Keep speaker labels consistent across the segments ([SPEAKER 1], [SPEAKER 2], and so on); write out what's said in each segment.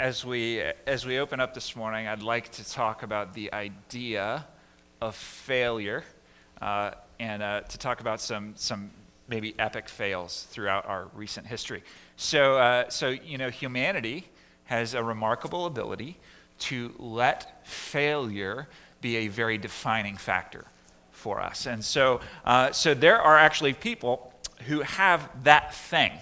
[SPEAKER 1] as we as we open up this morning, I'd like to talk about the idea of failure, uh, and uh, to talk about some some maybe epic fails throughout our recent history. So, uh, so you know, humanity has a remarkable ability to let failure be a very defining factor for us, and so uh, so there are actually people who have that thing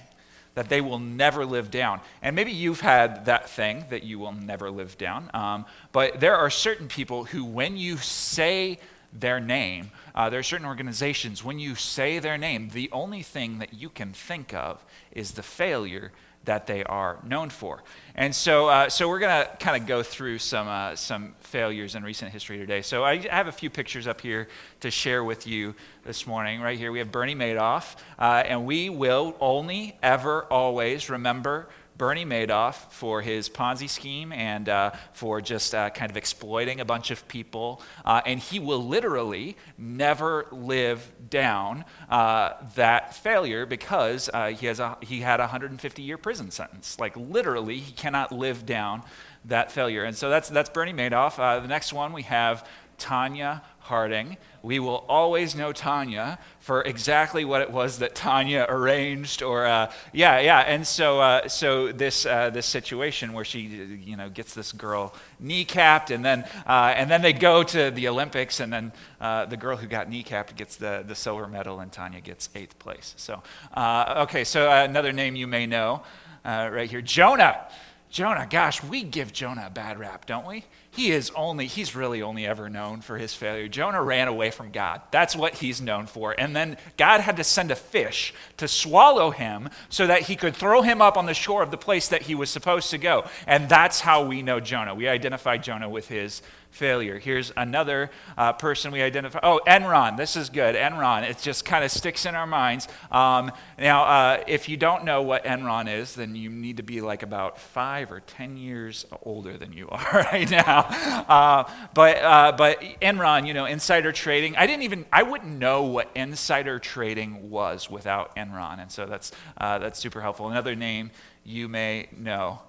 [SPEAKER 1] that they will never live down. And maybe you've had that thing that you will never live down. Um, but there are certain people who, when you say their name, uh, there are certain organizations, when you say their name, the only thing that you can think of is the failure that they are known for. And so, uh, so we're going to kind of go through some, uh, some failures in recent history today. So I have a few pictures up here to share with you this morning. Right here, we have Bernie Madoff, uh, and we will only, ever, always remember Bernie Madoff for his Ponzi scheme and uh, for just uh, kind of exploiting a bunch of people. Uh, and he will literally never live down uh, that failure because uh, he, has a, he had a 150 year prison sentence. Like, literally, he cannot live down that failure. And so that's, that's Bernie Madoff. Uh, the next one we have Tonya Harding. We will always know Tonya for exactly what it was that Tonya arranged, or uh, yeah, yeah. And so, uh, so this uh, this situation where she, you know, gets this girl kneecapped, and then uh, and then they go to the Olympics, and then uh, the girl who got kneecapped gets the the silver medal, and Tonya gets eighth place. So, uh, okay, so another name you may know right here, Jonah. Jonah, gosh, we give Jonah a bad rap, don't we? He is only, he's really only ever known for his failure. Jonah ran away from God. That's what he's known for. And then God had to send a fish to swallow him so that he could throw him up on the shore of the place that he was supposed to go. And that's how we know Jonah. We identify Jonah with his failure. Here's another uh, person we identify. Oh, Enron. This is good. Enron. It just kind of sticks in our minds. Um, now, uh, if you don't know what Enron is, then you need to be like about five or ten years older than you are right now. Uh, but uh, but Enron, you know, insider trading. I didn't even. I wouldn't know what insider trading was without Enron, and so that's uh, that's super helpful. Another name you may know,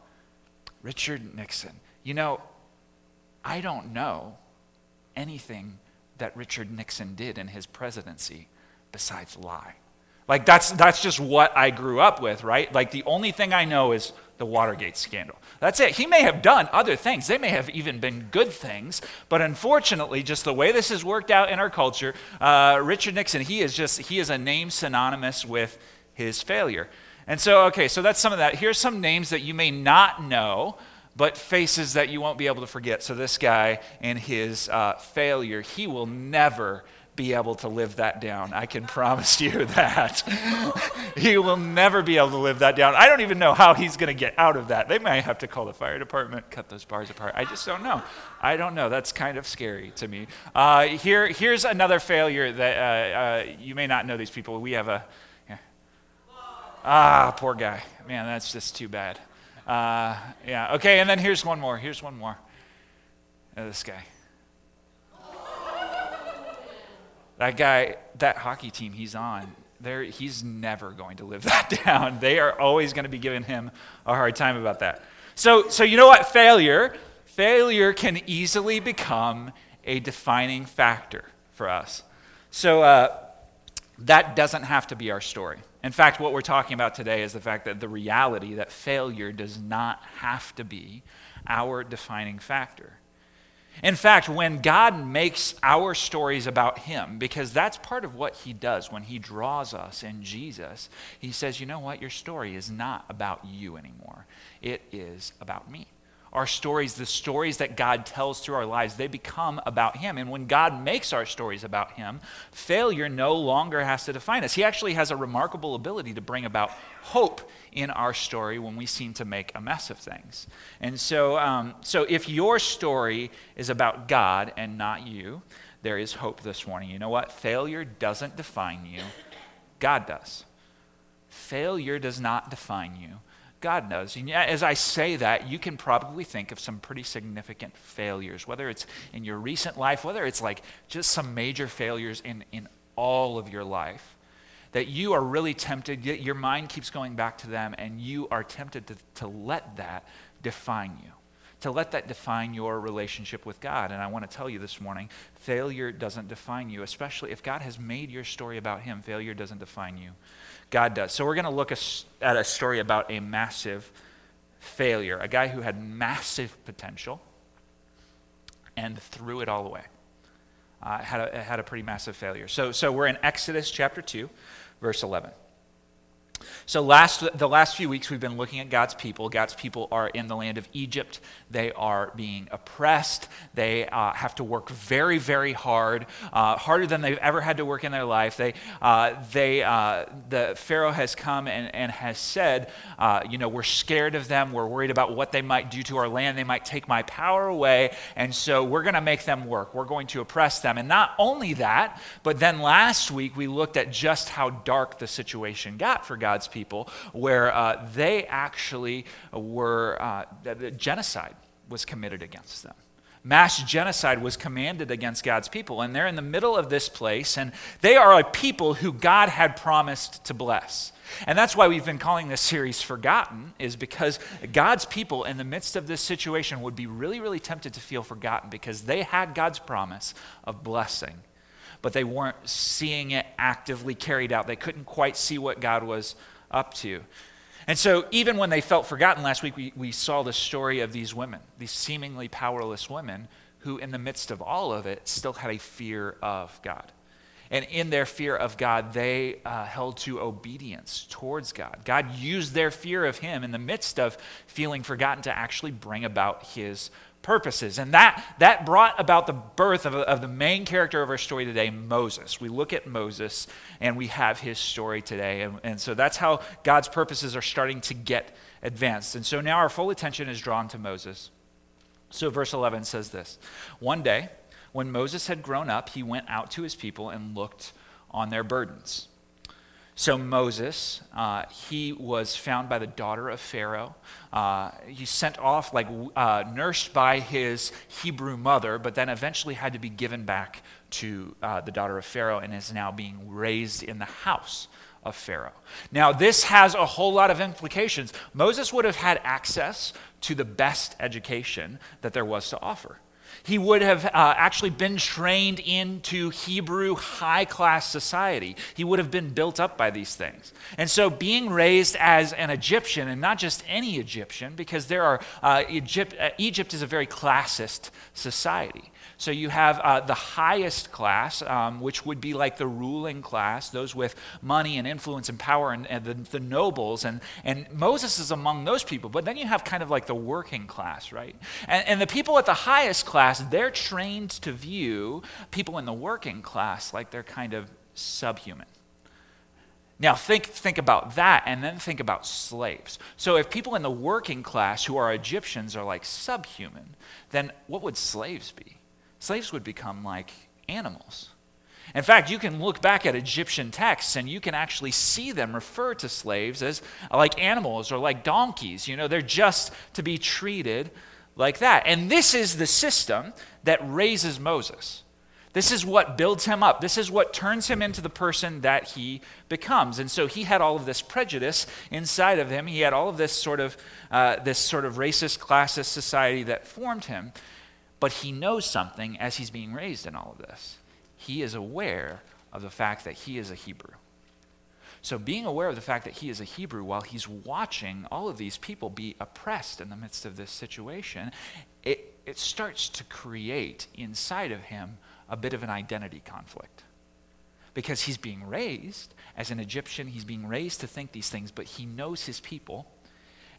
[SPEAKER 1] Richard Nixon. You know, I don't know anything that Richard Nixon did in his presidency besides lie. Like, that's, that's just what I grew up with, right? Like, the only thing I know is the Watergate scandal. That's it. He may have done other things. They may have even been good things. But unfortunately, just the way this has worked out in our culture, uh, Richard Nixon, he is just, he is a name synonymous with his failure. And so, okay, so that's some of that. Here's some names that you may not know but faces that you won't be able to forget. So, this guy and his uh, failure, he will never be able to live that down. I can promise you that. he will never be able to live that down. I don't even know how he's going to get out of that. They might have to call the fire department, cut those bars apart. I just don't know. I don't know. That's kind of scary to me. Uh, here, here's another failure that uh, uh, you may not know these people. We have a. Yeah. Ah, poor guy. Man, that's just too bad. Uh, yeah, okay, and then here's one more. Here's one more. Uh, this guy. That guy, that hockey team he's on, there, he's never going to live that down. They are always going to be giving him a hard time about that. So, so you know what? Failure, failure can easily become a defining factor for us. So uh, that doesn't have to be our story. In fact, what we're talking about today is the fact that the reality that failure does not have to be our defining factor. In fact, when God makes our stories about Him, because that's part of what He does when He draws us in Jesus, He says, you know what? Your story is not about you anymore, it is about me our stories, the stories that God tells through our lives, they become about Him. And when God makes our stories about Him, failure no longer has to define us. He actually has a remarkable ability to bring about hope in our story when we seem to make a mess of things. And so, um, so if your story is about God and not you, there is hope this morning. You know what? Failure doesn't define you, God does. Failure does not define you. God knows. And as I say that, you can probably think of some pretty significant failures, whether it's in your recent life, whether it's like just some major failures in, in all of your life, that you are really tempted, your mind keeps going back to them, and you are tempted to, to let that define you, to let that define your relationship with God. And I want to tell you this morning failure doesn't define you, especially if God has made your story about Him. Failure doesn't define you, God does. So we're going to look at a story about a massive failure, a guy who had massive potential and threw it all away. Uh, had, a, had a pretty massive failure. So, so we're in Exodus chapter 2, verse 11. So, last, the last few weeks, we've been looking at God's people. God's people are in the land of Egypt. They are being oppressed. They uh, have to work very, very hard, uh, harder than they've ever had to work in their life. They, uh, they, uh, the Pharaoh has come and, and has said, uh, You know, we're scared of them. We're worried about what they might do to our land. They might take my power away. And so, we're going to make them work. We're going to oppress them. And not only that, but then last week, we looked at just how dark the situation got for God God's people, where uh, they actually were, uh, genocide was committed against them. Mass genocide was commanded against God's people, and they're in the middle of this place, and they are a people who God had promised to bless. And that's why we've been calling this series Forgotten, is because God's people in the midst of this situation would be really, really tempted to feel forgotten because they had God's promise of blessing but they weren't seeing it actively carried out. They couldn't quite see what God was up to. And so, even when they felt forgotten last week, we, we saw the story of these women, these seemingly powerless women, who, in the midst of all of it, still had a fear of God. And in their fear of God, they uh, held to obedience towards God. God used their fear of Him in the midst of feeling forgotten to actually bring about His purposes. And that, that brought about the birth of, of the main character of our story today, Moses. We look at Moses and we have his story today. And, and so that's how God's purposes are starting to get advanced. And so now our full attention is drawn to Moses. So verse 11 says this One day, when Moses had grown up, he went out to his people and looked on their burdens. So Moses, uh, he was found by the daughter of Pharaoh. Uh, he sent off, like uh, nursed by his Hebrew mother, but then eventually had to be given back to uh, the daughter of Pharaoh and is now being raised in the house of Pharaoh. Now, this has a whole lot of implications. Moses would have had access to the best education that there was to offer he would have uh, actually been trained into Hebrew high class society. He would have been built up by these things. And so, being raised as an Egyptian, and not just any Egyptian, because there are, uh, Egypt, uh, Egypt is a very classist society. So you have uh, the highest class, um, which would be like the ruling class, those with money and influence and power, and, and the, the, nobles. And, and Moses is among those people. But then you have kind of like the working class, right? And, and the people at the highest class, they're trained to view people in the working class like they're kind of subhuman. Now, think, think about that and then think about slaves. So, if people in the working class who are Egyptians are like subhuman, then what would slaves be? Slaves would become like animals. In fact, you can look back at Egyptian texts and you can actually see them refer to slaves as like animals or like donkeys. You know, they're just to be treated like that. And this is the system that raises Moses. This is what builds him up. This is what turns him into the person that he becomes. And so he had all of this prejudice inside of him. He had all of this sort of uh, this sort of racist, classist society that formed him. But he knows something as he's being raised in all of this. He is aware of the fact that he is a Hebrew. So, being aware of the fact that he is a Hebrew while he's watching all of these people be oppressed in the midst of this situation, it, it starts to create inside of him a bit of an identity conflict. Because he's being raised as an Egyptian, he's being raised to think these things, but he knows his people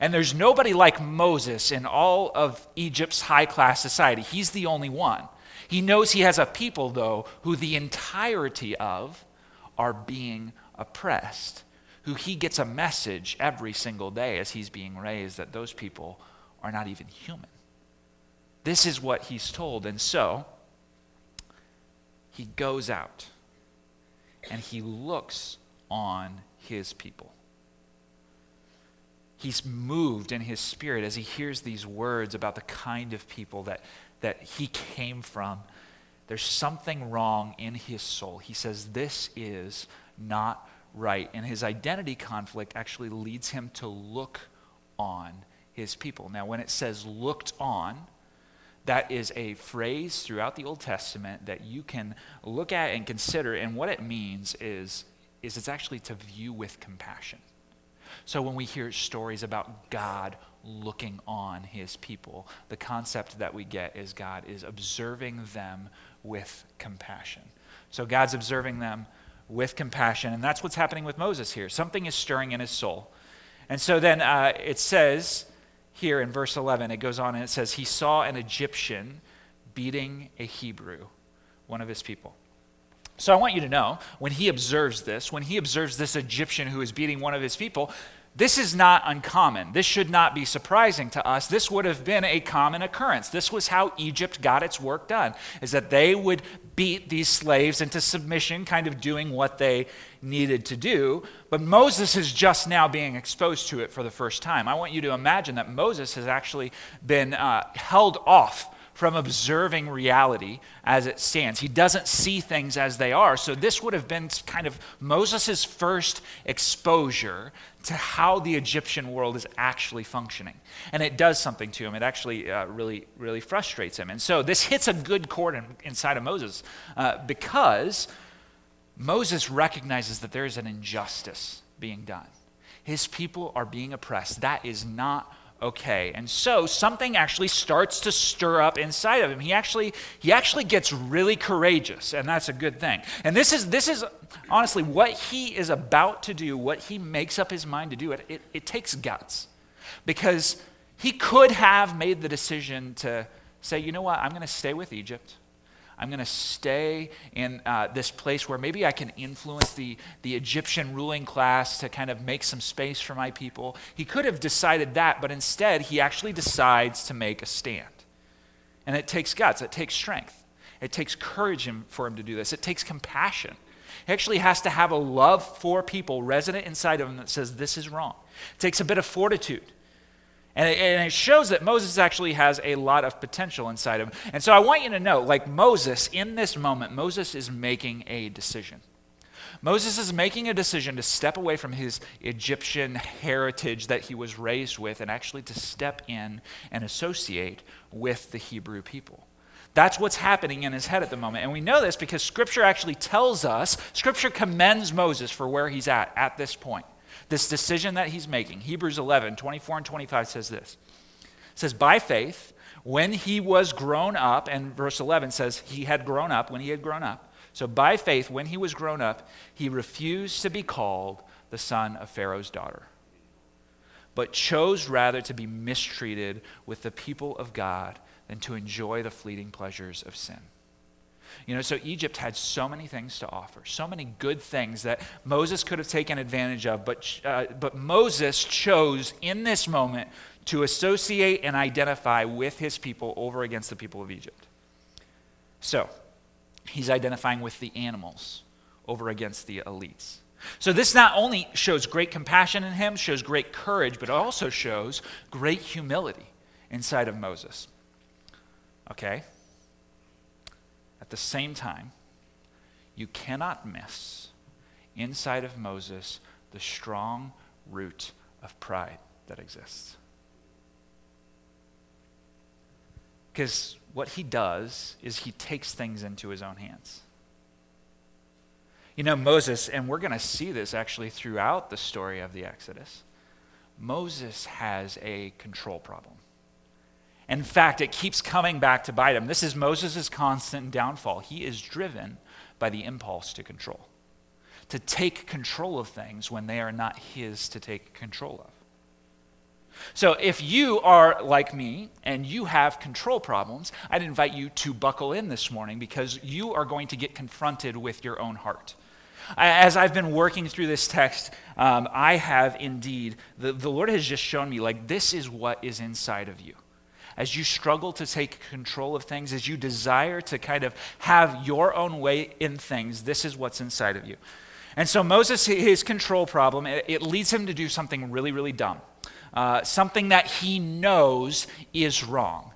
[SPEAKER 1] and there's nobody like Moses in all of Egypt's high class society. He's the only one. He knows he has a people, though, who the entirety of are being oppressed, who he gets a message every single day as he's being raised that those people are not even human. This is what he's told. And so he goes out and he looks on his people he's moved in his spirit as he hears these words about the kind of people that, that he came from. There's something wrong in his soul. He says, This is not right. And his identity conflict actually leads him to look on his people. Now, when it says looked on, that is a phrase throughout the Old Testament that you can look at and consider. And what it means is, is it's actually to view with compassion. So when we hear stories about God looking on his people, the concept that we get is God is observing them with compassion. So God's observing them with compassion, and that's what's happening with Moses here. Something is stirring in his soul. And so then uh, it says here in verse 11, it goes on and it says, He saw an Egyptian beating a Hebrew, one of his people. So I want you to know when he observes this, when he observes this Egyptian who is beating one of his people, this is not uncommon. This should not be surprising to us. This would have been a common occurrence. This was how Egypt got its work done, is that they would beat these slaves into submission, kind of doing what they needed to do. But Moses is just now being exposed to it for the first time. I want you to imagine that Moses has actually been uh, held off from observing reality as it stands. He doesn't see things as they are. So, this would have been kind of Moses' first exposure to how the Egyptian world is actually functioning. And it does something to him. It actually uh, really, really frustrates him. And so, this hits a good chord in, inside of Moses uh, because Moses recognizes that there is an injustice being done. His people are being oppressed. That is not okay. And so something actually starts to stir up inside of him. He actually he actually gets really courageous, and that's a good thing. And this is this is honestly what he is about to do, what he makes up his mind to do. It it, it takes guts. Because he could have made the decision to say, you know what, I'm going to stay with Egypt. I'm going to stay in uh, this place where maybe I can influence the, the Egyptian ruling class to kind of make some space for my people. He could have decided that, but instead, he actually decides to make a stand. And it takes guts, it takes strength, it takes courage for him to do this, it takes compassion. He actually has to have a love for people resident inside of him that says, This is wrong. It takes a bit of fortitude. And it, and it, shows that Moses actually has a lot of potential inside of him. And so I want you to know, like Moses, in this moment, Moses is making a decision. Moses is making a decision to step away from his Egyptian heritage that he was raised with and actually to step in and associate with the Hebrew people. That's what's happening in his head at the moment. And we know this because Scripture actually tells us, Scripture commends Moses for where he's at at this point this decision that he's making. Hebrews 11, 24 and 25 says this. It says, By faith, when he was grown up, and verse 11 says he had grown up when he had grown up. So by faith, when he was grown up, he refused to be called the son of Pharaoh's daughter, but chose rather to be mistreated with the people of God than to enjoy the fleeting pleasures of sin. You know, so Egypt had so many things to offer, so many good things that Moses could have taken advantage of, but, uh, but Moses chose in this moment to associate and identify with his people over against the people of Egypt. So, he's identifying with the animals over against the elites. So, this not only shows great compassion in him, shows great courage, but also shows great humility inside of Moses. Okay? At the same time, you cannot miss inside of Moses the strong root of pride that exists. Because what he does is he takes things into his own hands. You know, Moses, and we're going to see this actually throughout the story of the Exodus, Moses has a control problem. In fact, it keeps coming back to bite him. This is Moses' constant downfall. He is driven by the impulse to control, to take control of things when they are not his to take control of. So, if you are like me and you have control problems, I'd invite you to buckle in this morning because you are going to get confronted with your own heart. As I've been working through this text, um, I have indeed, the, the Lord has just shown me, like, this is what is inside of you as you struggle to take control of things, as you desire to kind of have your own way in things, this is what's inside of you. And so Moses, his control problem, it, leads him to do something really, really dumb, uh, something that he knows is wrong.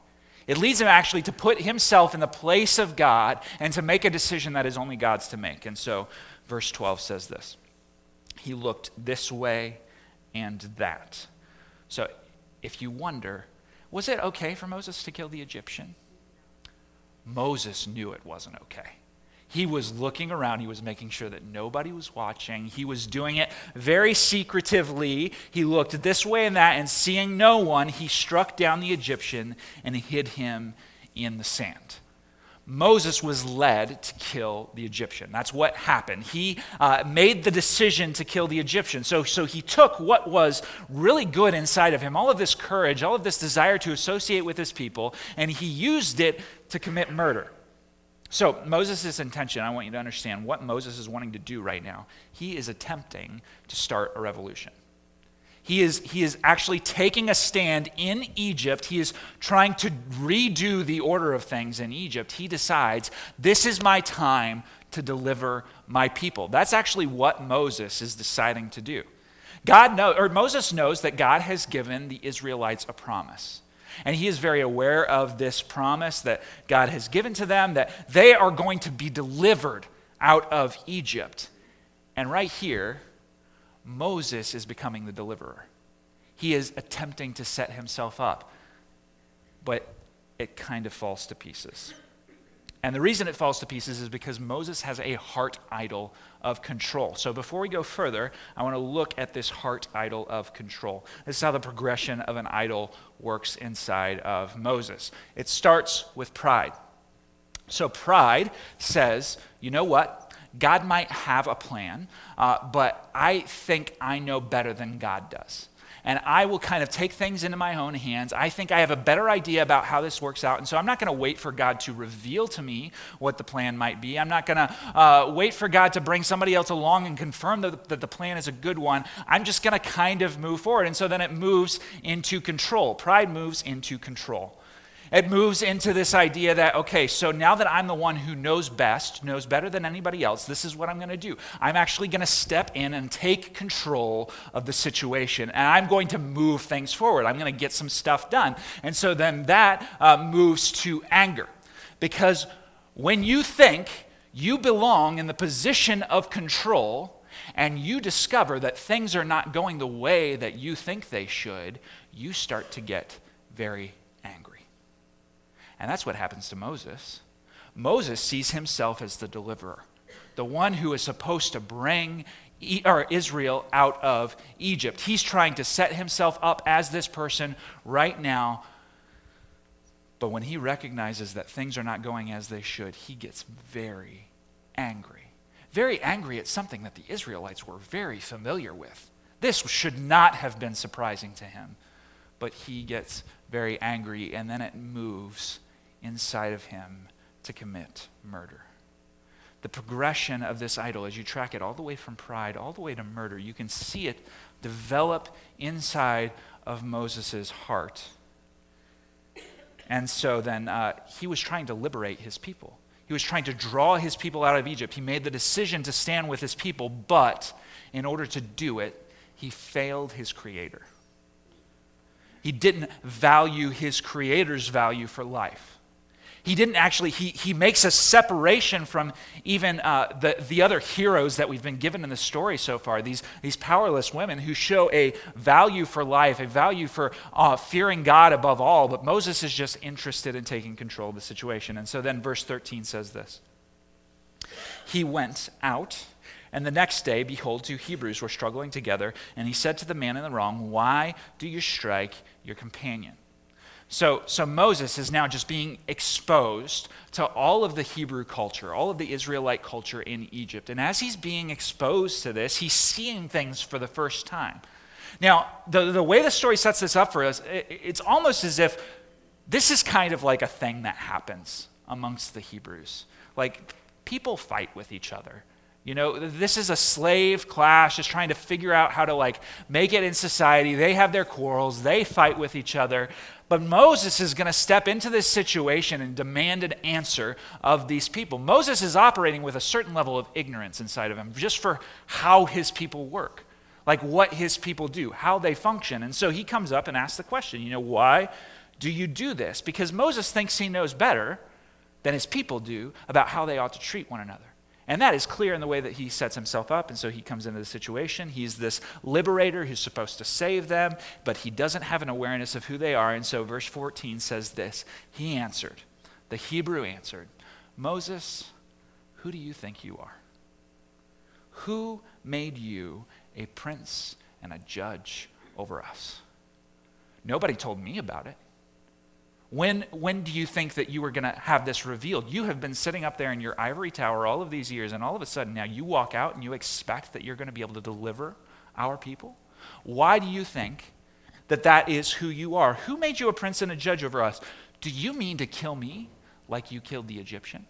[SPEAKER 1] It leads him actually to put himself in the place of God and to make a decision that is only God's to make. And so, verse 12 says this He looked this way and that. So, if you wonder, was it okay for Moses to kill the Egyptian? Moses knew it wasn't okay. He was looking around. He was making sure that nobody was watching. He was doing it very secretively. He looked this way and that, and seeing no one, he struck down the Egyptian and hid him in the sand. Moses was led to kill the Egyptian. That's what happened. He uh, made the decision to kill the Egyptian. So, so he took what was really good inside of him, all of this courage, all of this desire to associate with his people, and he used it to commit murder. So, Moses' intention, I want you to understand what Moses is wanting to do right now. He is attempting to start a revolution. He is, he is actually taking a stand in Egypt. He is trying to redo the order of things in Egypt. He decides, this is my time to deliver my people. That's actually what Moses is deciding to do. God know, or Moses knows that God has given the Israelites a promise. And he is very aware of this promise that God has given to them that they are going to be delivered out of Egypt. And right here, Moses is becoming the deliverer. He is attempting to set himself up, but it kind of falls to pieces. And the reason it falls to pieces is because Moses has a heart idol of control. So before we go further, I want to look at this heart idol of control. This is how the progression of an idol works inside of Moses. It starts with pride. So pride says, you know what? God might have a plan, uh, but I think I know better than God does and I will kind of take things into my own hands. I think I have a better idea about how this works out. And so I'm not going to wait for God to reveal to me what the plan might be. I'm not going to uh, wait for God to bring somebody else along and confirm that, that the plan is a good one. I'm just going to kind of move forward. And so then it moves into control. Pride moves into control. It moves into this idea that, okay, so now that I'm the one who knows best, knows better than anybody else, this is what I'm going to do. I'm actually going to step in and take control of the situation, and I'm going to move things forward. I'm going to get some stuff done. And so then that uh, moves to anger. Because when you think you belong in the position of control, and you discover that things are not going the way that you think they should, you start to get very and that's what happens to Moses. Moses sees himself as the deliverer, the one who is supposed to bring or Israel out of Egypt. He's trying to set himself up as this person right now. But when he recognizes that things are not going as they should, he gets very angry. Very angry at something that the Israelites were very familiar with. This should not have been surprising to him. But he gets very angry, and then it moves inside of him to commit murder. The progression of this idol, as you track it all the way from pride all the way to murder, you can see it develop inside of Moses' heart. And so then uh, he was trying to liberate his people. He was trying to draw his people out of Egypt. He made the decision to stand with his people, but in order to do it, he failed his creator. He didn't value his creator's value for life he didn't actually, he, he makes a separation from even uh, the, the other heroes that we've been given in the story so far, these, these powerless women who show a value for life, a value for uh, fearing God above all. But Moses is just interested in taking control of the situation. And so then verse 13 says this He went out. And the next day, behold, two Hebrews were struggling together, and he said to the man in the wrong, Why do you strike your companion? So, so Moses is now just being exposed to all of the Hebrew culture, all of the Israelite culture in Egypt. And as he's being exposed to this, he's seeing things for the first time. Now, the, the way the story sets this up for us, it, it's almost as if this is kind of like a thing that happens amongst the Hebrews. Like, people fight with each other. You know, this is a slave class just trying to figure out how to like make it in society. They have their quarrels, they fight with each other. But Moses is going to step into this situation and demand an answer of these people. Moses is operating with a certain level of ignorance inside of him just for how his people work, like what his people do, how they function. And so he comes up and asks the question, you know, why do you do this? Because Moses thinks he knows better than his people do about how they ought to treat one another. And that is clear in the way that he sets himself up. And so he comes into the situation. He's this liberator who's supposed to save them, but he doesn't have an awareness of who they are. And so verse 14 says this He answered, the Hebrew answered, Moses, who do you think you are? Who made you a prince and a judge over us? Nobody told me about it. When, when do you think that you were going to have this revealed? You have been sitting up there in your ivory tower all of these years, and all of a sudden now you walk out and you expect that you're going to be able to deliver our people? Why do you think that that is who you are? Who made you a prince and a judge over us? Do you mean to kill me like you killed the Egyptian?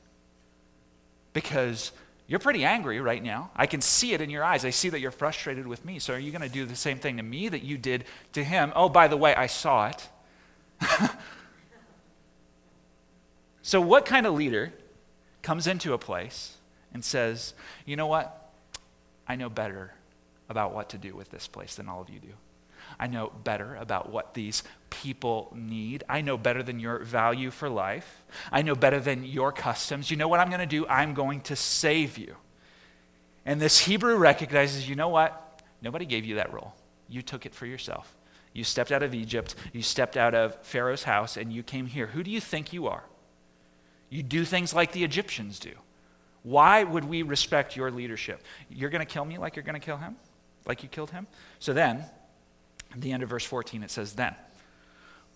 [SPEAKER 1] Because you're pretty angry right now. I can see it in your eyes. I see that you're frustrated with me. So are you going to do the same thing to me that you did to him? Oh, by the way, I saw it. So, what kind of leader comes into a place and says, you know what? I know better about what to do with this place than all of you do. I know better about what these people need. I know better than your value for life. I know better than your customs. You know what I'm going to do? I'm going to save you. And this Hebrew recognizes, you know what? Nobody gave you that role. You took it for yourself. You stepped out of Egypt, you stepped out of Pharaoh's house, and you came here. Who do you think you are? You do things like the Egyptians do. Why would we respect your leadership? You're going to kill me like you're going to kill him? Like you killed him? So then, at the end of verse 14, it says, Then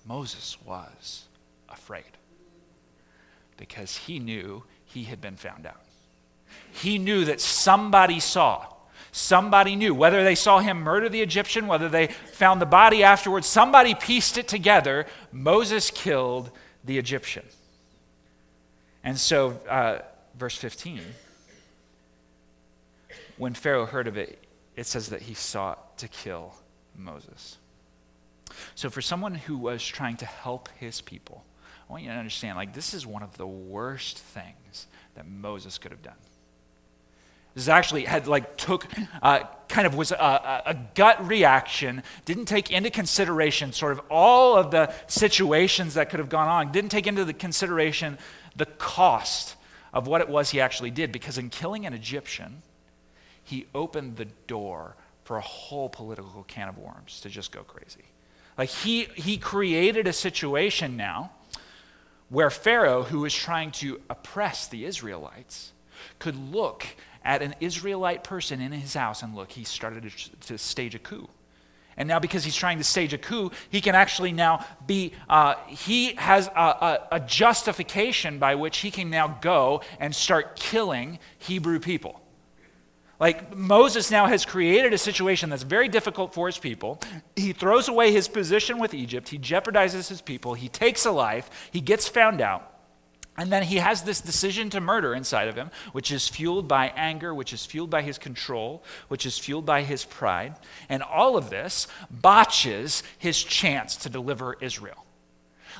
[SPEAKER 1] Moses was afraid because he knew he had been found out. He knew that somebody saw. Somebody knew. Whether they saw him murder the Egyptian, whether they found the body afterwards, somebody pieced it together. Moses killed the Egyptian. And so, uh, verse 15, when Pharaoh heard of it, it says that he sought to kill Moses. So, for someone who was trying to help his people, I want you to understand like, this is one of the worst things that Moses could have done. This actually had like took uh, kind of was a, a, gut reaction. Didn't take into consideration sort of all of the situations that could have gone on. Didn't take into the consideration the cost of what it was he actually did. Because in killing an Egyptian, he opened the door for a whole political can of worms to just go crazy. Like he, he created a situation now where Pharaoh, who was trying to oppress the Israelites, could look at an Israelite person in his house and look, he started to, to stage a coup. And now, because he's trying to stage a coup, he can actually now be, uh, he has a, a, a justification by which he can now go and start killing Hebrew people. Like Moses now has created a situation that's very difficult for his people. He throws away his position with Egypt, he jeopardizes his people, he takes a life, he gets found out. And then he has this decision to murder inside of him, which is fueled by anger, which is fueled by his control, which is fueled by his pride. And all of this botches his chance to deliver Israel.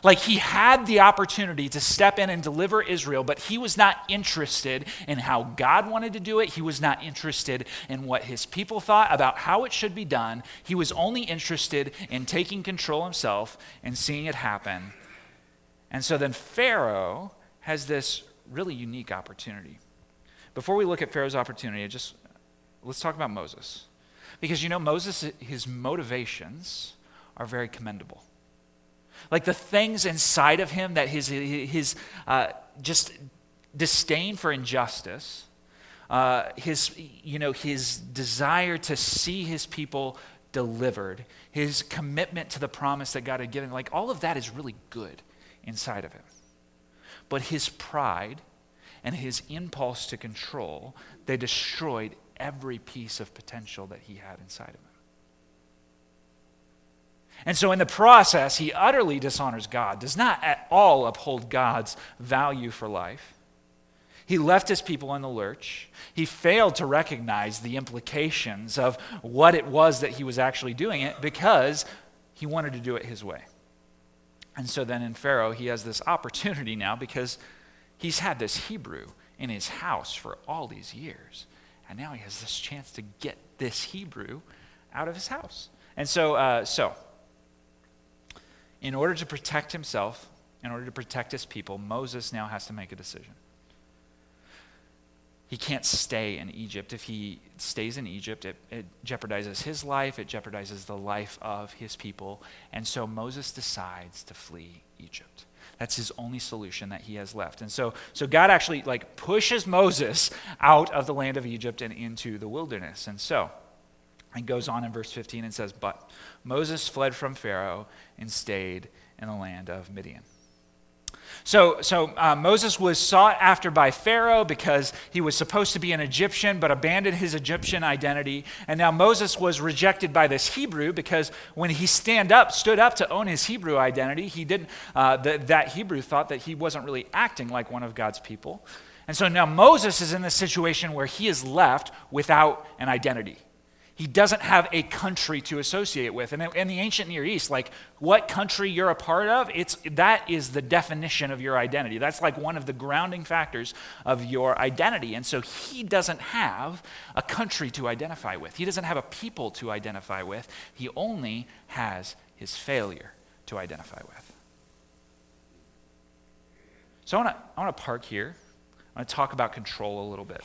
[SPEAKER 1] Like he had the opportunity to step in and deliver Israel, but he was not interested in how God wanted to do it. He was not interested in what his people thought about how it should be done. He was only interested in taking control himself and seeing it happen. And so then Pharaoh has this really unique opportunity. Before we look at Pharaoh's opportunity, just let's talk about Moses. Because you know, Moses, his motivations are very commendable. Like the things inside of him that his, his uh, just disdain for injustice, uh, his, you know, his desire to see his people delivered, his commitment to the promise that God had given, like all of that is really good inside of him. But his pride and his impulse to control, they destroyed every piece of potential that he had inside of him. And so, in the process, he utterly dishonors God, does not at all uphold God's value for life. He left his people in the lurch. He failed to recognize the implications of what it was that he was actually doing it because he wanted to do it his way. And so then in Pharaoh, he has this opportunity now because he's had this Hebrew in his house for all these years. And now he has this chance to get this Hebrew out of his house. And so, uh, so in order to protect himself, in order to protect his people, Moses now has to make a decision. He can't stay in Egypt. If he stays in Egypt, it, it, jeopardizes his life, it jeopardizes the life of his people. And so Moses decides to flee Egypt. That's his only solution that he has left. And so, so God actually like pushes Moses out of the land of Egypt and into the wilderness. And so, and goes on in verse 15 and says, But Moses fled from Pharaoh and stayed in the land of Midian. So, so uh, Moses was sought after by Pharaoh because he was supposed to be an Egyptian but abandoned his Egyptian identity. And now Moses was rejected by this Hebrew because when he stand up, stood up to own his Hebrew identity, he didn't, uh, that Hebrew thought that he wasn't really acting like one of God's people. And so now Moses is in this situation where he is left without an identity. He doesn't have a country to associate with. And in the ancient Near East, like what country you're a part of, it's, that is the definition of your identity. That's like one of the grounding factors of your identity. And so he doesn't have a country to identify with, he doesn't have a people to identify with. He only has his failure to identify with. So I want to park here. I want to talk about control a little bit.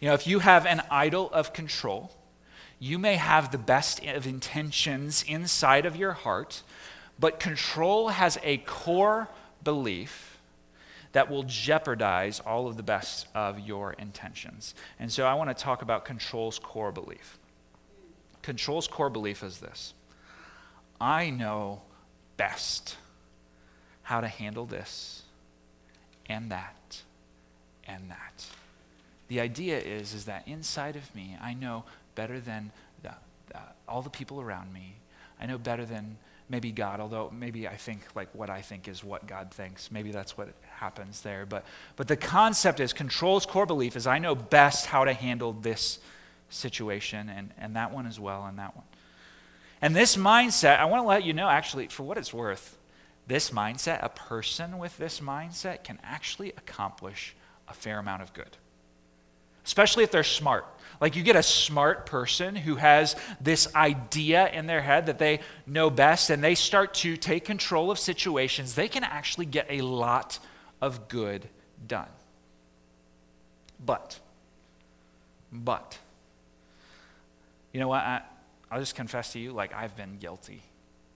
[SPEAKER 1] You know, if you have an idol of control, you may have the best of intentions inside of your heart, but control has a core belief that will jeopardize all of the best of your intentions. And so I want to talk about control's core belief. Control's core belief is this I know best how to handle this and that and that. The idea is, is that inside of me, I know better than the, the, all the people around me. I know better than maybe God, although maybe I think like what I think is what God thinks. Maybe that's what happens there. But, but the concept is control's core belief is I know best how to handle this situation and, and that one as well and that one. And this mindset, I want to let you know actually, for what it's worth, this mindset, a person with this mindset can actually accomplish a fair amount of good especially if they're smart. Like you get a smart person who has this idea in their head that they know best and they start to take control of situations, they can actually get a lot of good done. But, but, you know what? I, I'll just confess to you, like, I've been guilty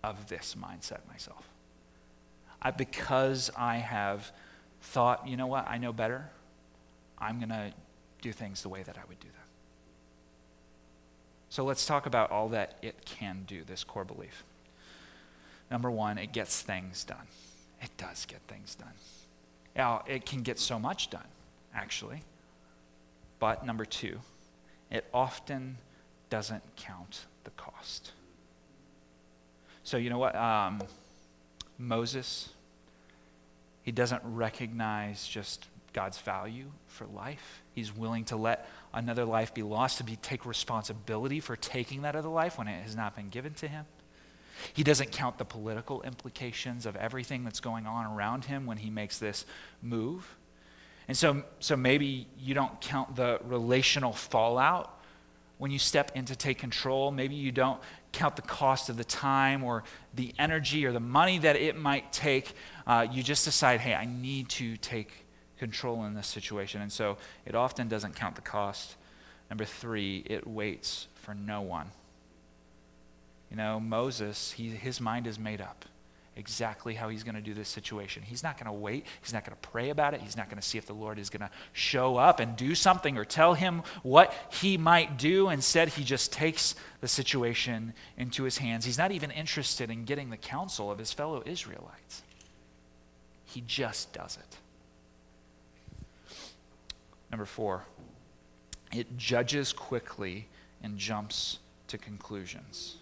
[SPEAKER 1] of this mindset myself. I, because I have thought, you know what? I know better. I'm going to do things the way that I would do them. So let's talk about all that it can do, this core belief. Number one, it gets things done. It does get things done. Now, it can get so much done, actually. But number two, it often doesn't count the cost. So, you know what? Um, Moses, he doesn't recognize just God's value for life. He's willing to let another life be lost, to be, take responsibility for taking that other life when it has not been given to him. He doesn't count the political implications of everything that's going on around him when he makes this move. And so, so maybe you don't count the relational fallout when you step in to take control. Maybe you don't count the cost of the time or the energy or the money that it might take. Uh, you just decide, hey, I need to take control in this situation. And so it often doesn't count the cost. Number three, it waits for no one. You know, Moses, he, his mind is made up exactly how he's going to do this situation. He's not going to wait. He's not going to pray about it. He's not going to see if the Lord is going to show up and do something or tell him what he might do. Instead, he just takes the situation into his hands. He's not even interested in getting the counsel of his fellow Israelites, he just does it. Number four, it judges quickly and jumps to conclusions.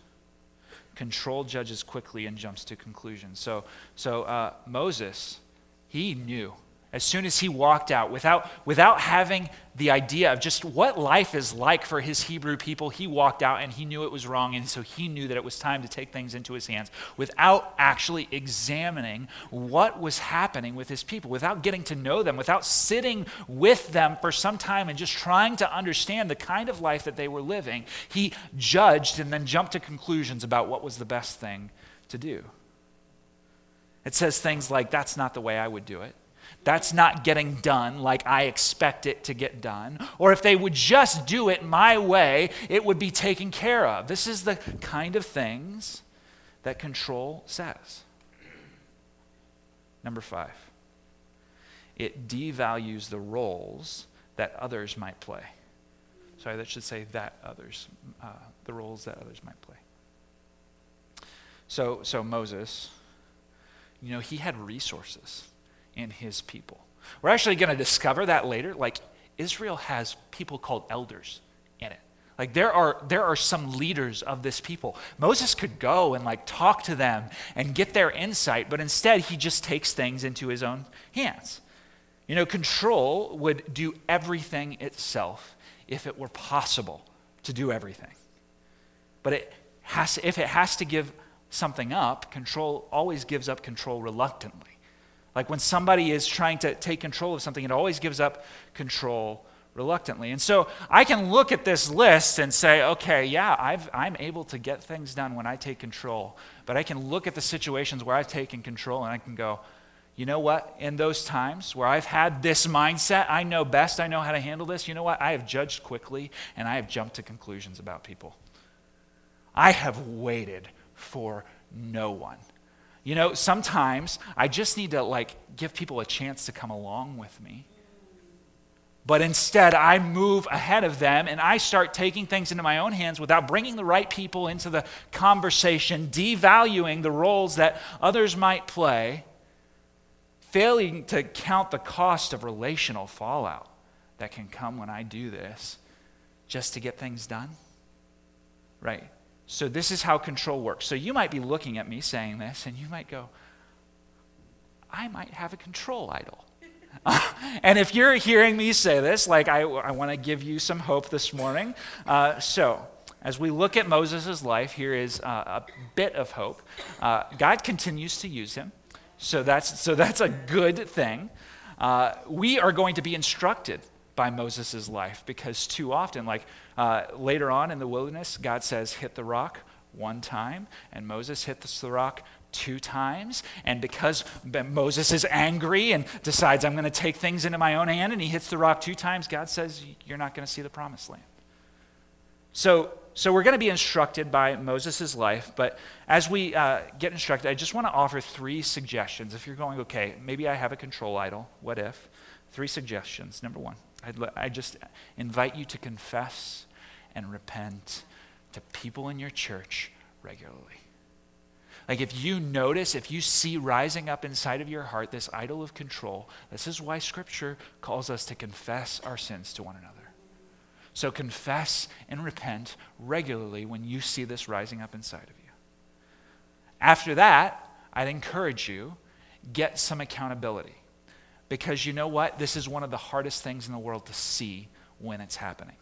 [SPEAKER 1] Control judges quickly and jumps to conclusions. So, so uh, Moses, he knew as soon as he walked out, without, without having the idea of just what life is like for his Hebrew people, he walked out and he knew it was wrong. And so he knew that it was time to take things into his hands without actually examining what was happening with his people, without getting to know them, without sitting with them for some time and just trying to understand the kind of life that they were living. He judged and then jumped to conclusions about what was the best thing to do. It says things like, that's not the way I would do it. That's not getting done like I expect it to get done. Or if they would just do it my way, it would be taken care of. This is the kind of things that control says. Number five, it devalues the roles that others might play. Sorry, that should say that others, uh, the roles that others might play. So, so Moses, you know, he had resources in his people. We're actually going to discover that later. Like, Israel has people called elders in it. Like there are there are some leaders of this people. Moses could go and like talk to them and get their insight, but instead he just takes things into his own hands. You know, control would do everything itself if it were possible to do everything. But it has if it has to give something up, control always gives up control reluctantly. Like when somebody is trying to take control of something, it always gives up control reluctantly. And so I can look at this list and say, okay, yeah, i am able to get things done when I take control. But I can look at the situations where I've taken control and I can go, you know what? In those times where I've had this mindset, I know best, I know how to handle this, you know what? I have judged quickly and I have jumped to conclusions about people. I have waited for no one. You know, sometimes I just need to like give people a chance to come along with me. But instead, I move ahead of them and I start taking things into my own hands without bringing the right people into the conversation, devaluing the roles that others might play, failing to count the cost of relational fallout that can come when I do this just to get things done. Right? So, this is how control works. So, you might be looking at me saying this, and you might go, I might have a control idol. and if you're hearing me say this, like I, I want to give you some hope this morning. Uh, so, as we look at Moses' life, here is uh, a bit of hope. Uh, God continues to use him, so that's, so that's a good thing. Uh, we are going to be instructed by Moses' life because too often, like uh, later on in the wilderness, God says, hit the rock one time, and Moses hit the rock two times. And because Moses is angry and decides, I'm going to take things into my own hand, and he hits the rock two times, God says, You're not going to see the promised land. So, so we're going to be instructed by Moses' life, but as we uh, get instructed, I just want to offer three suggestions. If you're going, okay, maybe I have a control idol, what if? Three suggestions. Number one, I just invite you to confess and repent to people in your church regularly. Like if you notice, if you see rising up inside of your heart this idol of control, this is why Scripture calls us to confess our sins to one another. So confess and repent regularly when you see this rising up inside of you. After that, I'd encourage you get some accountability. Because you know what? This is one of the hardest things in the world to see when it's happening.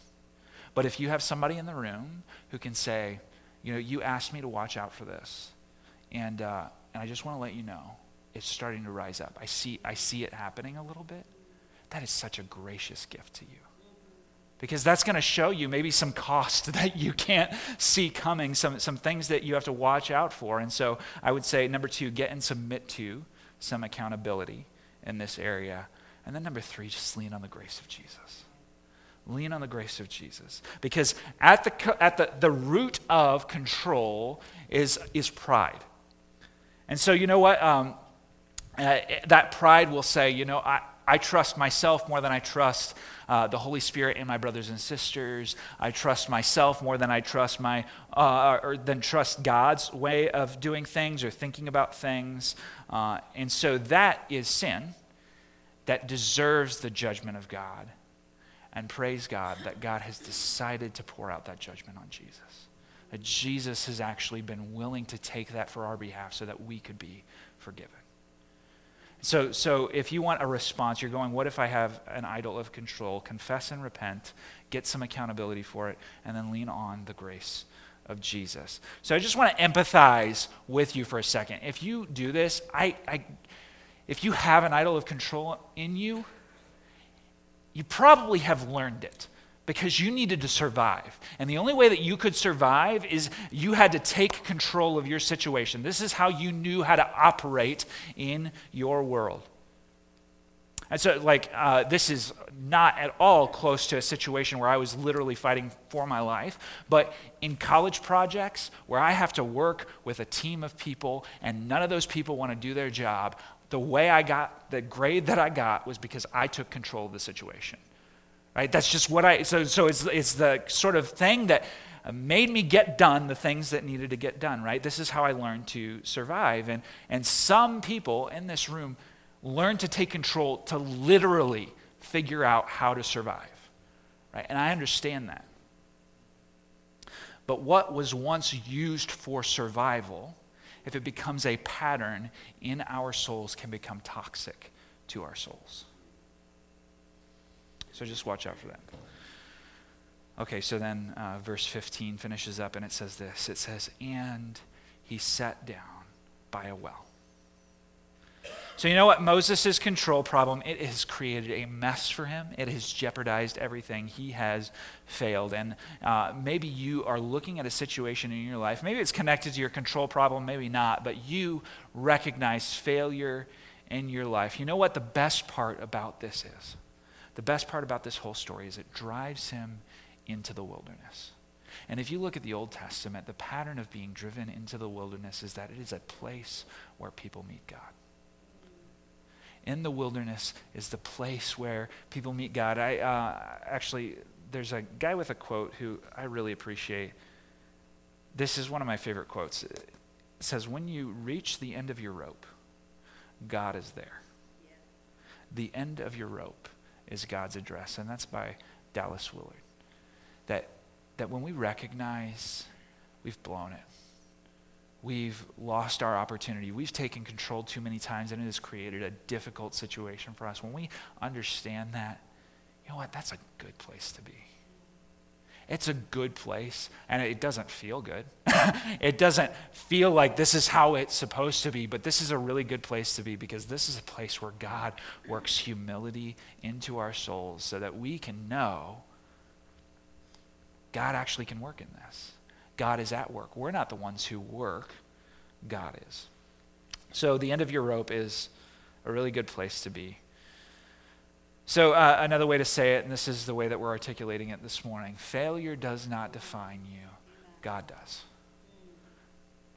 [SPEAKER 1] But if you have somebody in the room who can say, you know, you asked me to watch out for this, and, uh, and I just want to let you know, it's starting to rise up. I see, I see it happening a little bit. That is such a gracious gift to you. Because that's going to show you maybe some cost that you can't see coming, some, some things that you have to watch out for. And so I would say, number two, get and submit to some accountability in this area. And then number three, just lean on the grace of Jesus. Lean on the grace of Jesus. Because at the, at the, the root of control is, is pride. And so, you know what? Um, uh, that pride will say, you know, I, I trust myself more than I trust uh, the Holy Spirit and my brothers and sisters. I trust myself more than I trust my, uh, or than trust God's way of doing things or thinking about things. Uh, and so that is sin that deserves the judgment of God. And praise God that God has decided to pour out that judgment on Jesus. That Jesus has actually been willing to take that for our behalf so that we could be forgiven. So, so if you want a response, you're going, what if I have an idol of control? Confess and repent, get some accountability for it, and then lean on the grace of Jesus. So I just want to empathize with you for a second. If you do this, I, I if you have an idol of control in you, you probably have learned it because you needed to survive. And the only way that you could survive is you had to take control of your situation. This is how you knew how to operate in your world. And so, like, uh, this is not at all close to a situation where I was literally fighting for my life. But in college projects where I have to work with a team of people and none of those people want to do their job, the way I got the grade that I got was because I took control of the situation. Right? That's just what I, so, so it's, it's the sort of thing that made me get done the things that needed to get done, right? This is how I learned to survive. And, and some people in this room learn to take control to literally figure out how to survive, right? And I understand that. But what was once used for survival, if it becomes a pattern in our souls, can become toxic to our souls. So just watch out for that. Okay, so then uh, verse 15 finishes up and it says this it says, And he sat down by a well. So, you know what? Moses' control problem, it has created a mess for him. It has jeopardized everything. He has failed. And uh, maybe you are looking at a situation in your life. Maybe it's connected to your control problem, maybe not, but you recognize failure in your life. You know what the best part about this is? The best part about this whole story is it drives him into the wilderness. And if you look at the Old Testament, the pattern of being driven into the wilderness is that it is a place where people meet God. In the wilderness is the place where people meet God. I uh, actually, there's a guy with a quote who I really appreciate. This is one of my favorite quotes. It says, When you reach the end of your rope, God is there. Yeah. The end of your rope is God's address, and that's by Dallas Willard. That, that when we recognize we've blown it, we've lost our opportunity, we've taken control too many times, and it has created a difficult situation for us, when we understand that, you know what, that's a good place to be. It's a good place, and it doesn't feel good. it doesn't feel like this is how it's supposed to be, but this is a really good place to be because this is a place where God works humility into our souls so that we can know God actually can work in this. God is at work. We're not the ones who work, God is. So the end of your rope is a really good place to be. So, uh, another way to say it, and this is the way that we're articulating it this morning failure does not define you, God does.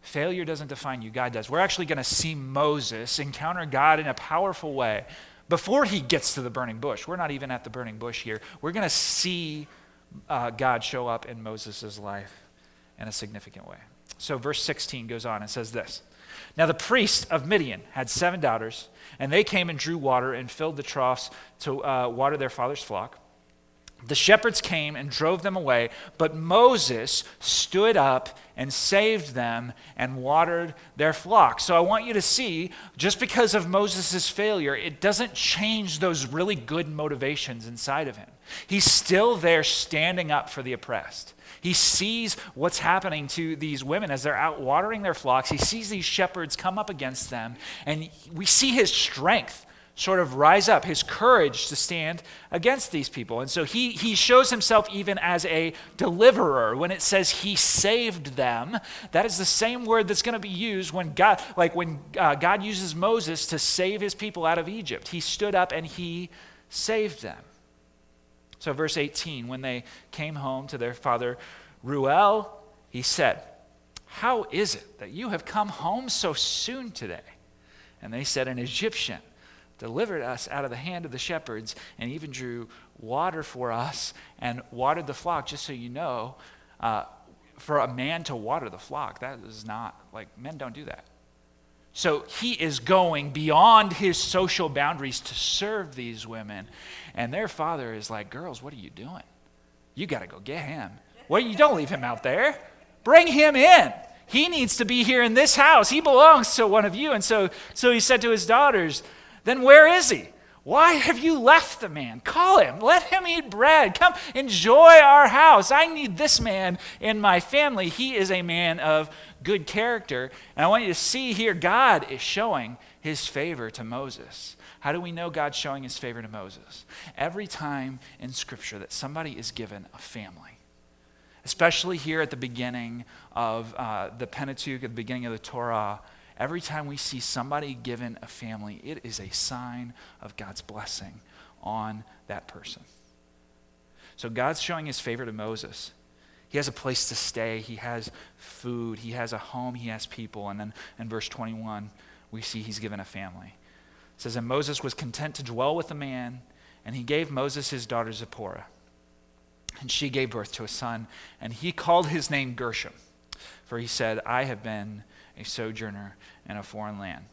[SPEAKER 1] Failure doesn't define you, God does. We're actually going to see Moses encounter God in a powerful way before he gets to the burning bush. We're not even at the burning bush here. We're going to see uh, God show up in Moses' life in a significant way. So, verse 16 goes on and says this Now the priest of Midian had seven daughters, and they came and drew water and filled the troughs to uh, water their father's flock. The shepherds came and drove them away, but Moses stood up and saved them and watered their flock. So I want you to see, just because of Moses' failure, it doesn't change those really good motivations inside of him. He's still there standing up for the oppressed. He sees what's happening to these women as they're out watering their flocks. He sees these shepherds come up against them, and we see his strength sort of rise up, his courage to stand against these people. And so he, he shows himself even as a deliverer. When it says he saved them, that is the same word that's going to be used when God, like when uh, God uses Moses to save his people out of Egypt. He stood up and he saved them. So, verse 18, when they came home to their father Reuel, he said, How is it that you have come home so soon today? And they said, An Egyptian delivered us out of the hand of the shepherds and even drew water for us and watered the flock. Just so you know, uh, for a man to water the flock, that is not like men don't do that. So he is going beyond his social boundaries to serve these women. And their father is like, Girls, what are you doing? You got to go get him. Well, you don't leave him out there. Bring him in. He needs to be here in this house. He belongs to one of you. And so, so he said to his daughters, Then where is he? Why have you left the man? Call him. Let him eat bread. Come enjoy our house. I need this man in my family. He is a man of good character. And I want you to see here God is showing his favor to Moses. How do we know God's showing his favor to Moses? Every time in Scripture that somebody is given a family, especially here at the beginning of uh, the Pentateuch, at the beginning of the Torah, every time we see somebody given a family, it is a sign of God's blessing on that person. So God's showing his favor to Moses. He has a place to stay, he has food, he has a home, he has people. And then in verse 21, we see he's given a family. It says, And Moses was content to dwell with a man, and he gave Moses his daughter Zipporah. And she gave birth to a son, and he called his name Gershom, for he said, I have been a sojourner in a foreign land.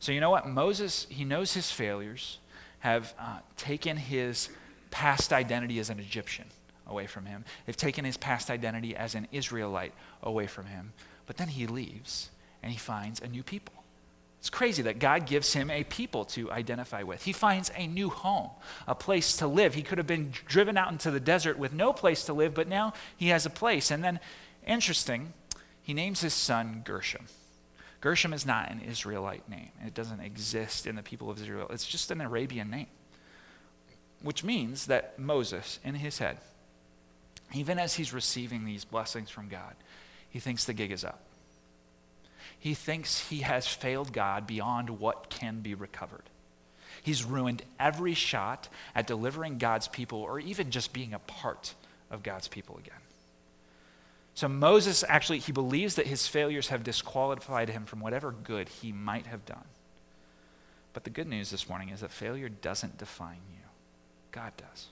[SPEAKER 1] So, you know what? Moses, he knows his failures have uh, taken his past identity as an Egyptian away from him. They've taken his past identity as an Israelite away from him. But then he leaves and he finds a new people. It's crazy that God gives him a people to identify with. He finds a new home, a place to live. He could have been driven out into the desert with no place to live, but now he has a place. And then, interesting, he names his son Gershom. Gershom is not an Israelite name. It doesn't exist in the people of Israel. It's just an Arabian name. Which means that Moses, in his head, even as he's receiving these blessings from God, he thinks the gig is up he thinks he has failed God beyond what can be recovered. He's ruined every shot at delivering God's people or even just being a part of God's people again. So Moses actually he believes that his failures have disqualified him from whatever good he might have done. But the good news this morning is that failure doesn't define you. God does.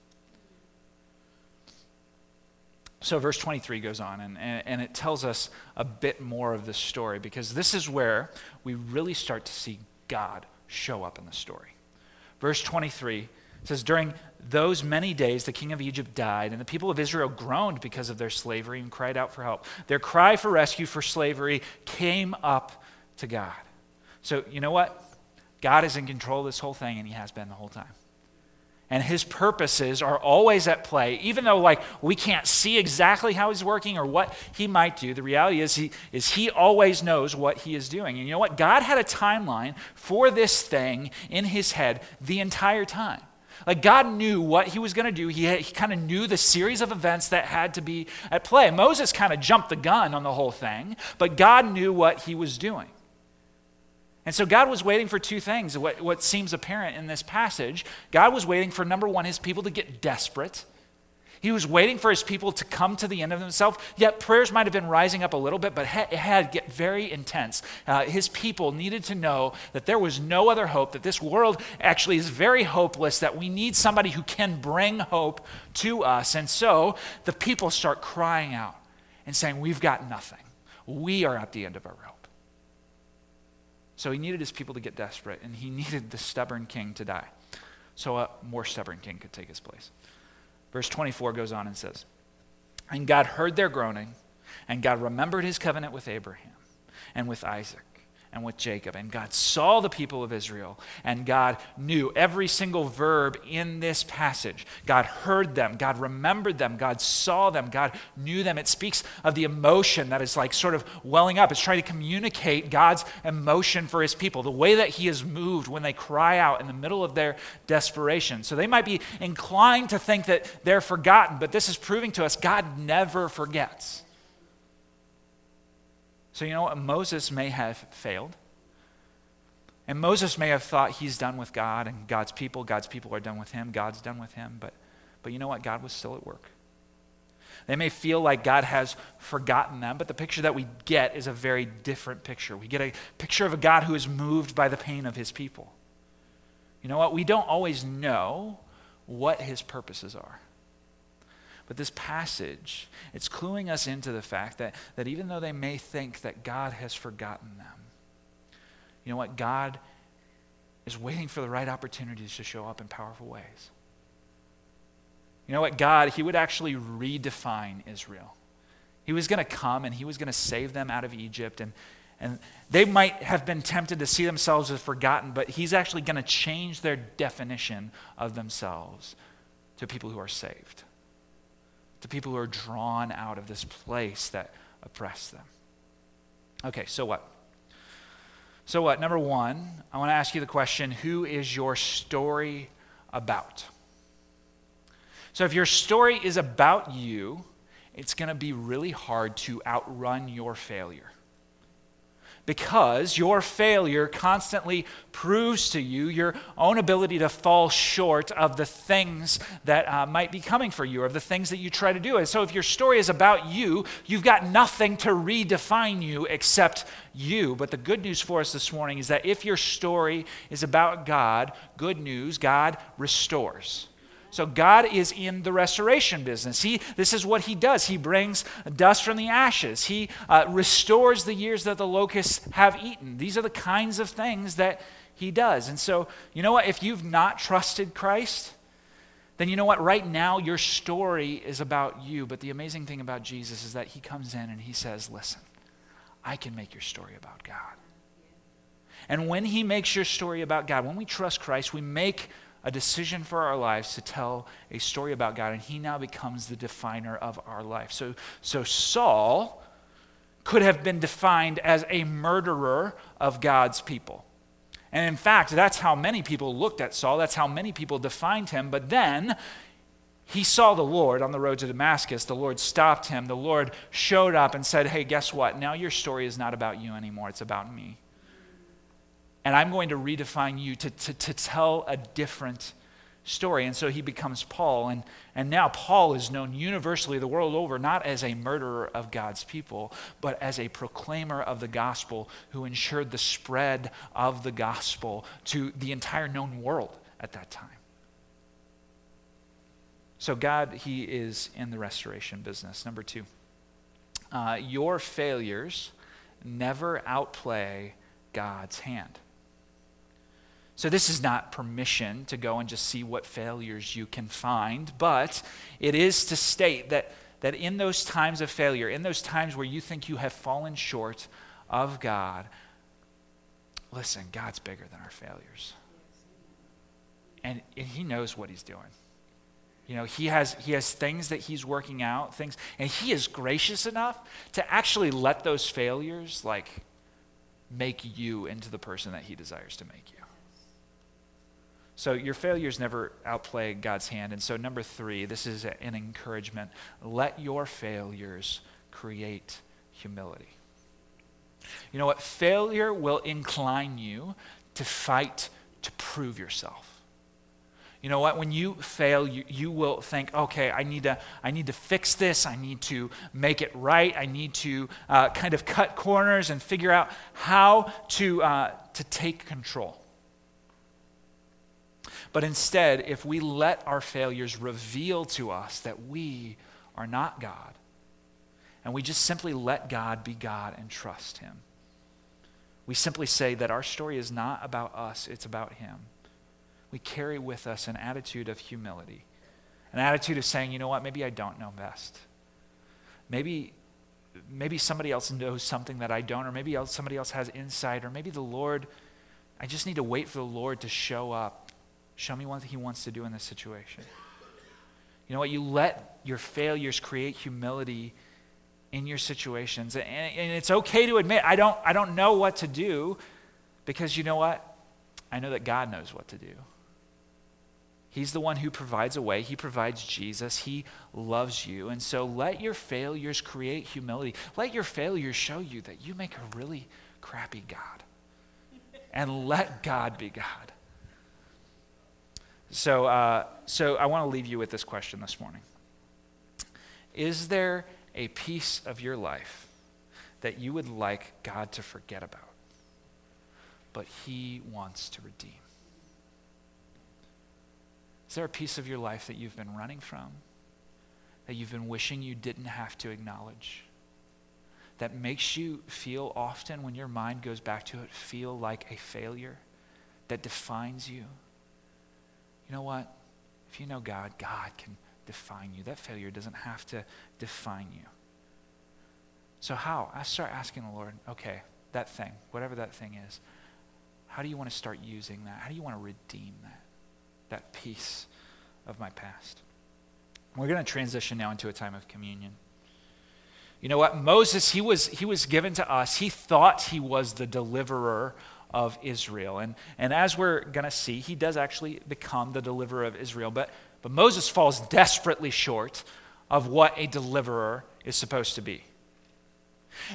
[SPEAKER 1] So, verse 23 goes on, and, and, it tells us a bit more of this story because this is where we really start to see God show up in the story. Verse 23 says, During those many days, the king of Egypt died, and the people of Israel groaned because of their slavery and cried out for help. Their cry for rescue for slavery came up to God. So, you know what? God is in control of this whole thing, and He has been the whole time and his purposes are always at play even though like we can't see exactly how he's working or what he might do. The reality is he is he always knows what he is doing. And you know what? God had a timeline for this thing in his head the entire time. Like god knew what he was going to do. He, he kind of knew the series of events that had to be at play. Moses kind of jumped the gun on the whole thing but god knew what he was doing and so God was waiting for two things, what, what seems apparent in this passage. God was waiting for, number one, his people to get desperate. He was waiting for his people to come to the end of themselves. Yet prayers might have been rising up a little bit, but it had get very intense. Uh, his people needed to know that there was no other hope, that this world actually is very hopeless, that we need somebody who can bring hope to us. And so the people start crying out and saying, We've got nothing. We are at the end of our rope. So he needed his people to get desperate, and he needed the stubborn king to die so a more stubborn king could take his place. Verse 24 goes on and says, And God heard their groaning, and God remembered his covenant with Abraham and with Isaac and with Jacob. And God saw the people of Israel, and God knew every single verb in this passage. God heard them, God remembered them, God saw them, God knew them. It speaks of the emotion that is like sort of welling up. It's trying to communicate God's emotion for his people, the way that he is moved when they cry out in the middle of their desperation. So they might be inclined to think that they're forgotten, but this is proving to us God never forgets. So, you know what? Moses may have failed. And Moses may have thought he's done with God and God's people. God's people are done with him. God's done with him. But, but you know what? God was still at work. They may feel like God has forgotten them, but the picture that we get is a very different picture. We get a picture of a God who is moved by the pain of his people. You know what? We don't always know what his purposes are. But this passage, it's cluing us into the fact that, that even though they may think that God has forgotten them, you know what? God is waiting for the right opportunities to show up in powerful ways. You know what? God, He would actually redefine Israel. He was going to come and He was going to save them out of Egypt. And, and they might have been tempted to see themselves as forgotten, but He's actually going to change their definition of themselves to people who are saved to people who are drawn out of this place that oppressed them. Okay, so what? So what? Number one, I want to ask you the question who is your story about? So if your story is about you, it's going to be really hard to outrun your failure. Because your failure constantly proves to you your own ability to fall short of the things that uh, might be coming for you, of the things that you try to do. And so, if your story is about you, you've got nothing to redefine you except you. But the good news for us this morning is that if your story is about God, good news, God restores. So God is in the restoration business. He, this is what he does. He brings dust from the ashes. He uh, restores the years that the locusts have eaten. These are the kinds of things that he does. And so, you know what? If you've not trusted Christ, then you know what? Right now, your story is about you. But the amazing thing about Jesus is that he comes in and he says, Listen, I can make your story about God. And when he makes your story about God, when we trust Christ, we make a decision for our lives to tell a story about God, and he now becomes the definer of our life. So, so Saul could have been defined as a murderer of God's people. And in fact, that's how many people looked at Saul. That's how many people defined him. But then he saw the Lord on the road to Damascus. The Lord stopped him. The Lord showed up and said, Hey, guess what? Now your story is not about you anymore, it's about me and I'm going to redefine you to, to, to tell a different story. And so he becomes Paul. And, and now Paul is known universally the world over not as a murderer of God's people, but as a proclaimer of the gospel who ensured the spread of the gospel to the entire known world at that time. So, God, He is in the restoration business. Number two, uh, your failures never outplay God's hand. So, this is not permission to go and just see what failures you can find, but it is to state that, that in those times of failure, in those times where you think you have fallen short of God, listen, God's bigger than our failures. And, and He knows what He's doing. You know, he has, he has things that he's working out, things, and he is gracious enough to actually let those failures, like, make you into the person that he desires to make you. So your failures never outplay God's hand. And so, number three, this is an encouragement. Let your failures create humility. You know what? Failure will incline you to fight to prove yourself. You know what? When you fail, you, you will think, okay, I need, to, I need to fix this. I need to make it right. I need to uh, kind of cut corners and figure out how to, uh, to take control. But instead, if we let our failures reveal to us that we are not God, and we just simply let God be God and trust Him, we simply say that our story is not about us, it's about Him. We carry with us an attitude of humility, an attitude of saying, you know what, maybe I don't know best. Maybe, maybe somebody else knows something that I don't, or maybe else, somebody else has insight, or maybe the Lord, I just need to wait for the Lord to show up Show me what He wants to do in this situation. You know what? You let your failures create humility in your situations. And, and it's okay to admit, I don't, I don't know what to do because you know what? I know that God knows what to do. He's the one who provides a way. He provides Jesus. He loves you. And so let your failures create humility. Let your failures show you that you make a really crappy God. And let God be God. So, uh, so I want to leave you with this question this morning Is there a piece of your life that you would like God to forget about, but He wants to redeem? Is there a piece of your life that you've been running from, that you've been wishing you didn't have to acknowledge? That makes you feel often, when your mind goes back to it, feel like a failure that defines you? You know what? If you know God, God can define you. That failure doesn't have to define you. So, how? I start asking the Lord, okay, that thing, whatever that thing is, how do you want to start using that? How do you want to redeem that? That piece of my past. We're going to transition now into a time of communion. You know what? Moses, he was, he was given to us. He thought he was the deliverer of Israel. And, and as we're going to see, he does actually become the deliverer of Israel. But, but Moses falls desperately short of what a deliverer is supposed to be.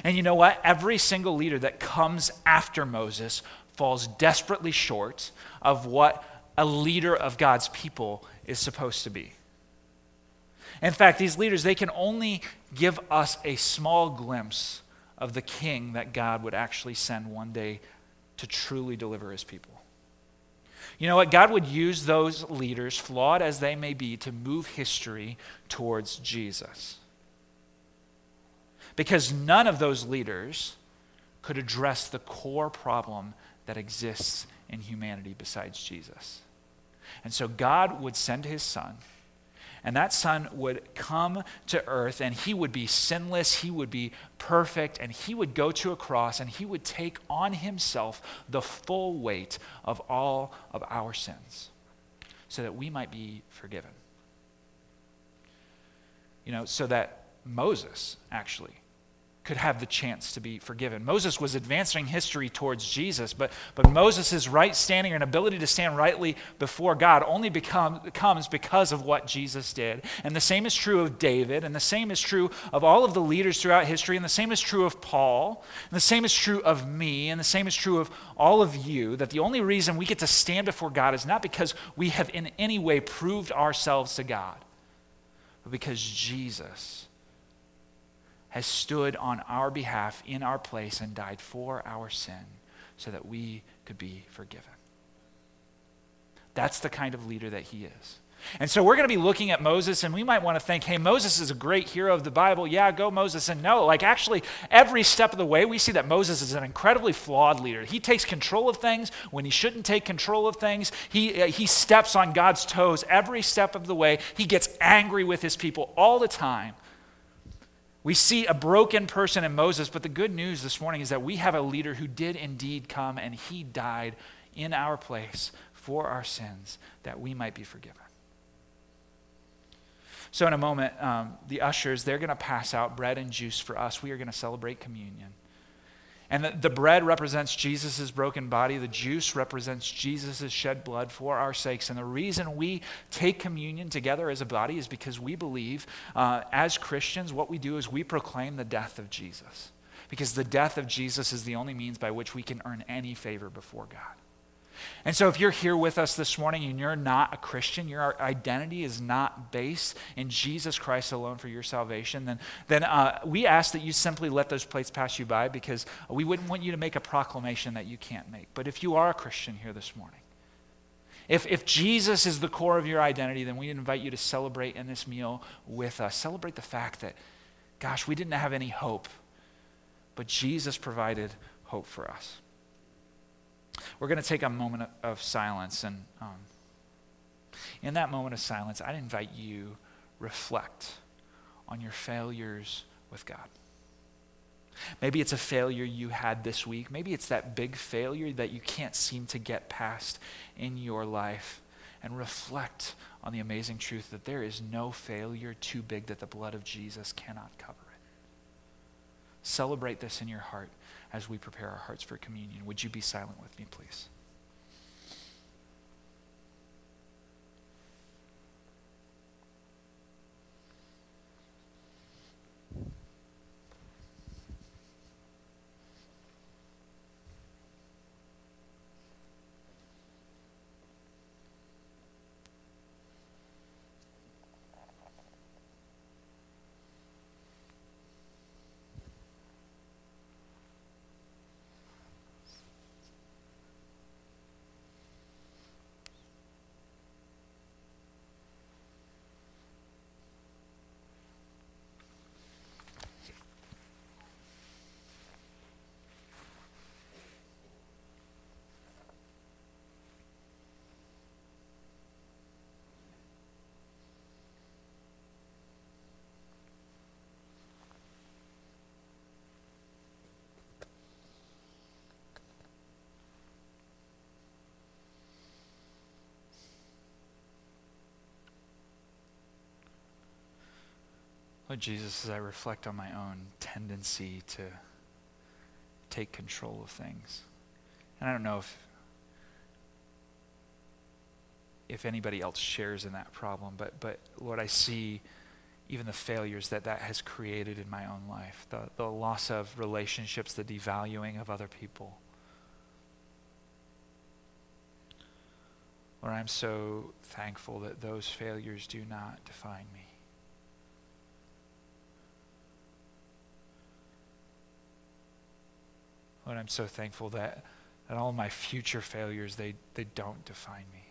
[SPEAKER 1] And you know what? Every single leader that comes after Moses falls desperately short of what a leader of God's people is supposed to be. In fact, these leaders, they can only give us a small glimpse of the king that God would actually send one day to truly deliver his people. You know what? God would use those leaders, flawed as they may be, to move history towards Jesus. Because none of those leaders could address the core problem that exists in humanity besides Jesus. And so God would send his son and that son would come to earth and he would be sinless, he would be perfect, and he would go to a cross and he would take on himself the full weight of all of our sins so that we might be forgiven. You know, so that Moses actually could have the chance to be forgiven. Moses was advancing history towards Jesus, but, but Moses' right standing and ability to stand rightly before God only become, comes because of what Jesus did. And the same is true of David, and the same is true of all of the leaders throughout history, and the same is true of Paul, and the same is true of me, and the same is true of all of you, that the only reason we get to stand before God is not because we have in any way proved ourselves to God, but because Jesus has stood on our behalf in our place and died for our sin so that we could be forgiven. That's the kind of leader that he is. And so we're going to be looking at Moses, and we might want to think, hey, Moses is a great hero of the Bible. Yeah, go Moses. And no, like actually, every step of the way, we see that Moses is an incredibly flawed leader. He takes control of things when he shouldn't take control of things. He, uh, he steps on God's toes every step of the way. He gets angry with his people all the time. We see a broken person in Moses, but the good news this morning is that we have a leader who did indeed come and he died in our place for our sins that we might be forgiven. So, in a moment, um, the ushers, they're going to pass out bread and juice for us. We are going to celebrate communion. And the, the bread represents Jesus' broken body, the juice represents Jesus' shed blood for our sakes. And the reason we take communion together as a body is because we believe, uh, as Christians, what we do is we proclaim the death of Jesus. Because the death of Jesus is the only means by which we can earn any favor before God. And so, if you're here with us this morning and you're not a Christian, your identity is not based in Jesus Christ alone for your salvation, then, then uh, we ask that you simply let those plates pass you by because we wouldn't want you to make a proclamation that you can't make. But if you are a Christian here this morning, if, if Jesus is the core of your identity, then we invite you to celebrate in this meal with us. Celebrate the fact that, gosh, we didn't have any hope, but Jesus provided hope for us. We're going to take a moment of silence. And um, in that moment of silence, I'd invite you reflect on your failures with God. Maybe it's a failure you had this week. Maybe it's that big failure that you can't seem to get past in your life. And reflect on the amazing truth that there is no failure too big that the blood of Jesus cannot cover it. Celebrate this in your heart as we prepare our hearts for communion. Would you be silent with me, please? Jesus, as I reflect on my own tendency to take control of things, and I don't know if if anybody else shares in that problem, but but Lord, I see even the failures that that has created in my own life, the, the loss of relationships, the devaluing of other people. Lord, I'm so thankful that those failures do not define me. Lord, I'm so thankful that, that all my future failures, they, they don't define me.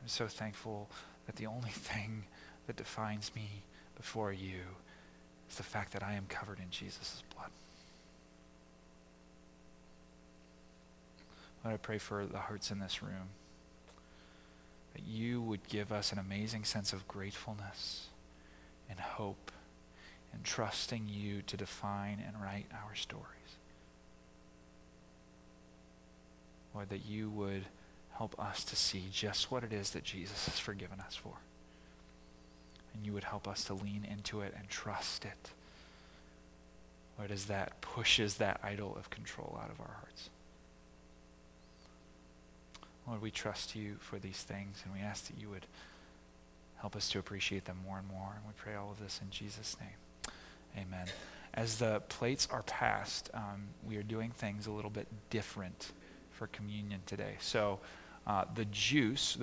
[SPEAKER 1] I'm so thankful that the only thing that defines me before you is the fact that I am covered in Jesus' blood. Lord, I pray for the hearts in this room that you would give us an amazing sense of gratefulness and hope and trusting you to define and write our stories. Lord, that you would help us to see just what it is that Jesus has forgiven us for. And you would help us to lean into it and trust it. Lord, as that pushes that idol of control out of our hearts. Lord, we trust you for these things, and we ask that you would help us to appreciate them more and more. And we pray all of this in Jesus' name. Amen. As the plates are passed, um, we are doing things a little bit different for communion today. So uh, the juice,